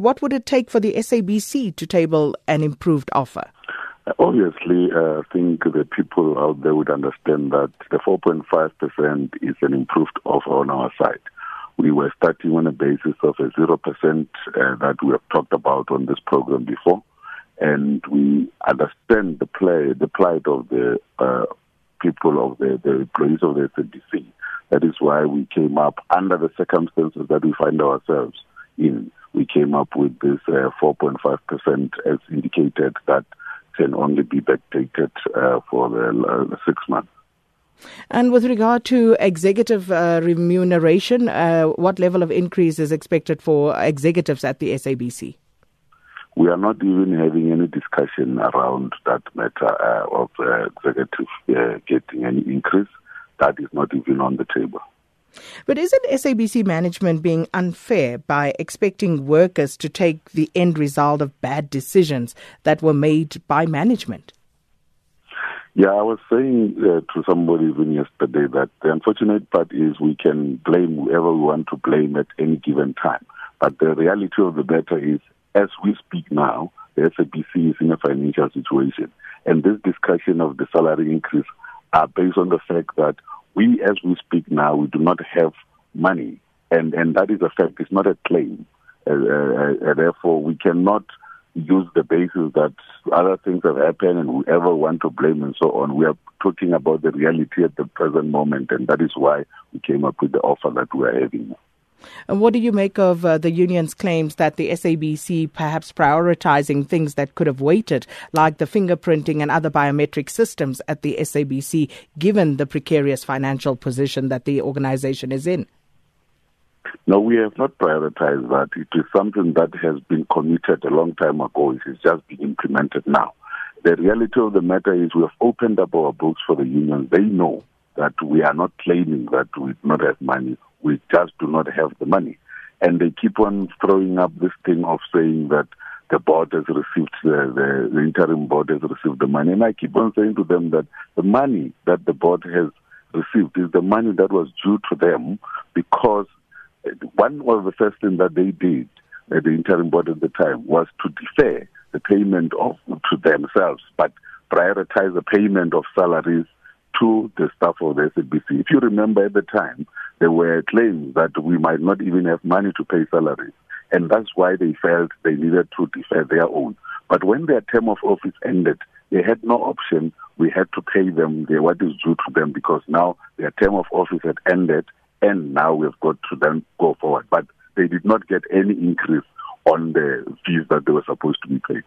What would it take for the SABC to table an improved offer? Obviously, uh, I think the people out there would understand that the 4.5% is an improved offer on our side. We were starting on a basis of a 0% uh, that we have talked about on this program before. And we understand the play, the plight of the uh, people of the, the employees of the SABC. That is why we came up under the circumstances that we find ourselves in. We came up with this uh, 4.5% as indicated that can only be backdated uh, for the uh, six months. And with regard to executive uh, remuneration, uh, what level of increase is expected for executives at the SABC? We are not even having any discussion around that matter uh, of uh, executive uh, getting any increase. That is not even on the table. But isn't SABC management being unfair by expecting workers to take the end result of bad decisions that were made by management? Yeah, I was saying uh, to somebody even yesterday that the unfortunate part is we can blame whoever we want to blame at any given time. But the reality of the matter is, as we speak now, the SABC is in a financial situation. And this discussion of the salary increase are based on the fact that we, as we speak now, we do not have money, and and that is a fact. It's not a claim. Uh, uh, uh, therefore, we cannot use the basis that other things have happened and whoever want to blame and so on. We are talking about the reality at the present moment, and that is why we came up with the offer that we are having. And what do you make of uh, the union's claims that the SABC perhaps prioritizing things that could have waited, like the fingerprinting and other biometric systems at the SABC, given the precarious financial position that the organization is in? No, we have not prioritized that. It is something that has been committed a long time ago. It is just being implemented now. The reality of the matter is we have opened up our books for the unions. They know that we are not claiming that we do not have money we just do not have the money. And they keep on throwing up this thing of saying that the board has received, the, the, the interim board has received the money. And I keep on saying to them that the money that the board has received is the money that was due to them because one of the first things that they did, uh, the interim board at the time, was to defer the payment of to themselves, but prioritize the payment of salaries to the staff of the SABC. If you remember at the time, there were claims that we might not even have money to pay salaries. And that's why they felt they needed to defer their own. But when their term of office ended, they had no option. We had to pay them what is due to them because now their term of office had ended and now we've got to then go forward. But they did not get any increase on the fees that they were supposed to be paid.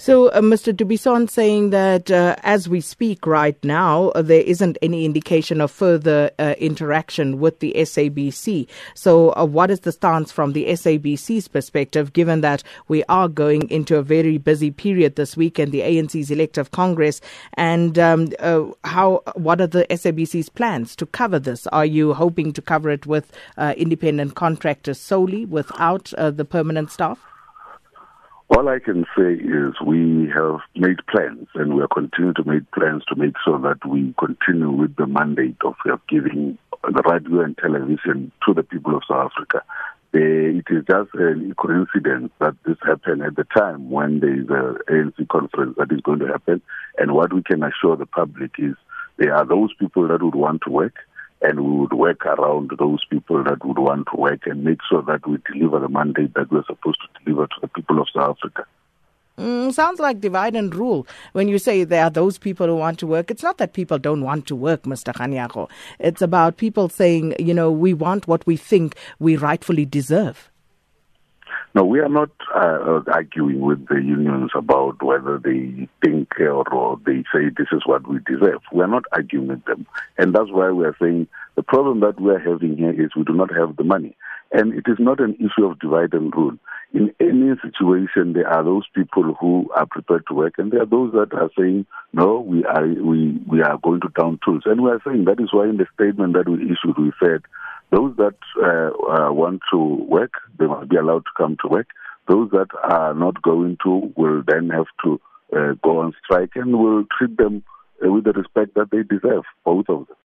So, uh, Mr. du Buisson saying that uh, as we speak right now, uh, there isn't any indication of further uh, interaction with the SABC. So, uh, what is the stance from the SABC's perspective, given that we are going into a very busy period this weekend, the ANC's elective Congress, and um, uh, how? What are the SABC's plans to cover this? Are you hoping to cover it with independent contractors solely, without the permanent staff? All I can say is we have made plans and we are continuing to make plans to make sure that we continue with the mandate of giving the radio and television to the people of South Africa. it is just a coincidence that this happened at the time when there is an ANC conference that is going to happen. And what we can assure the public is there are those people that would want to work and we would work around those people that would want to work and make sure that we deliver the mandate that we're supposed to deliver to the people of South Africa. Mm, sounds like divide and rule. When you say there are those people who want to work, it's not that people don't want to work, Mr. Kganyago. It's about people saying, you know, we want what we think we rightfully deserve. No, we are not uh, arguing with the unions about whether they think or, or they say this is what we deserve. We are not arguing with them. And that's why we are saying the problem that we are having here is we do not have the money. And it is not an issue of divide and rule. In any situation, there are those people who are prepared to work, and there are those that are saying, no, we are, we, we are going to down tools. And we are saying that is why in the statement that we issued, we said those that uh, uh, want to work, they must be allowed to come to work. Those that are not going to will then have to uh, go on strike and will treat them with the respect that they deserve, both of them.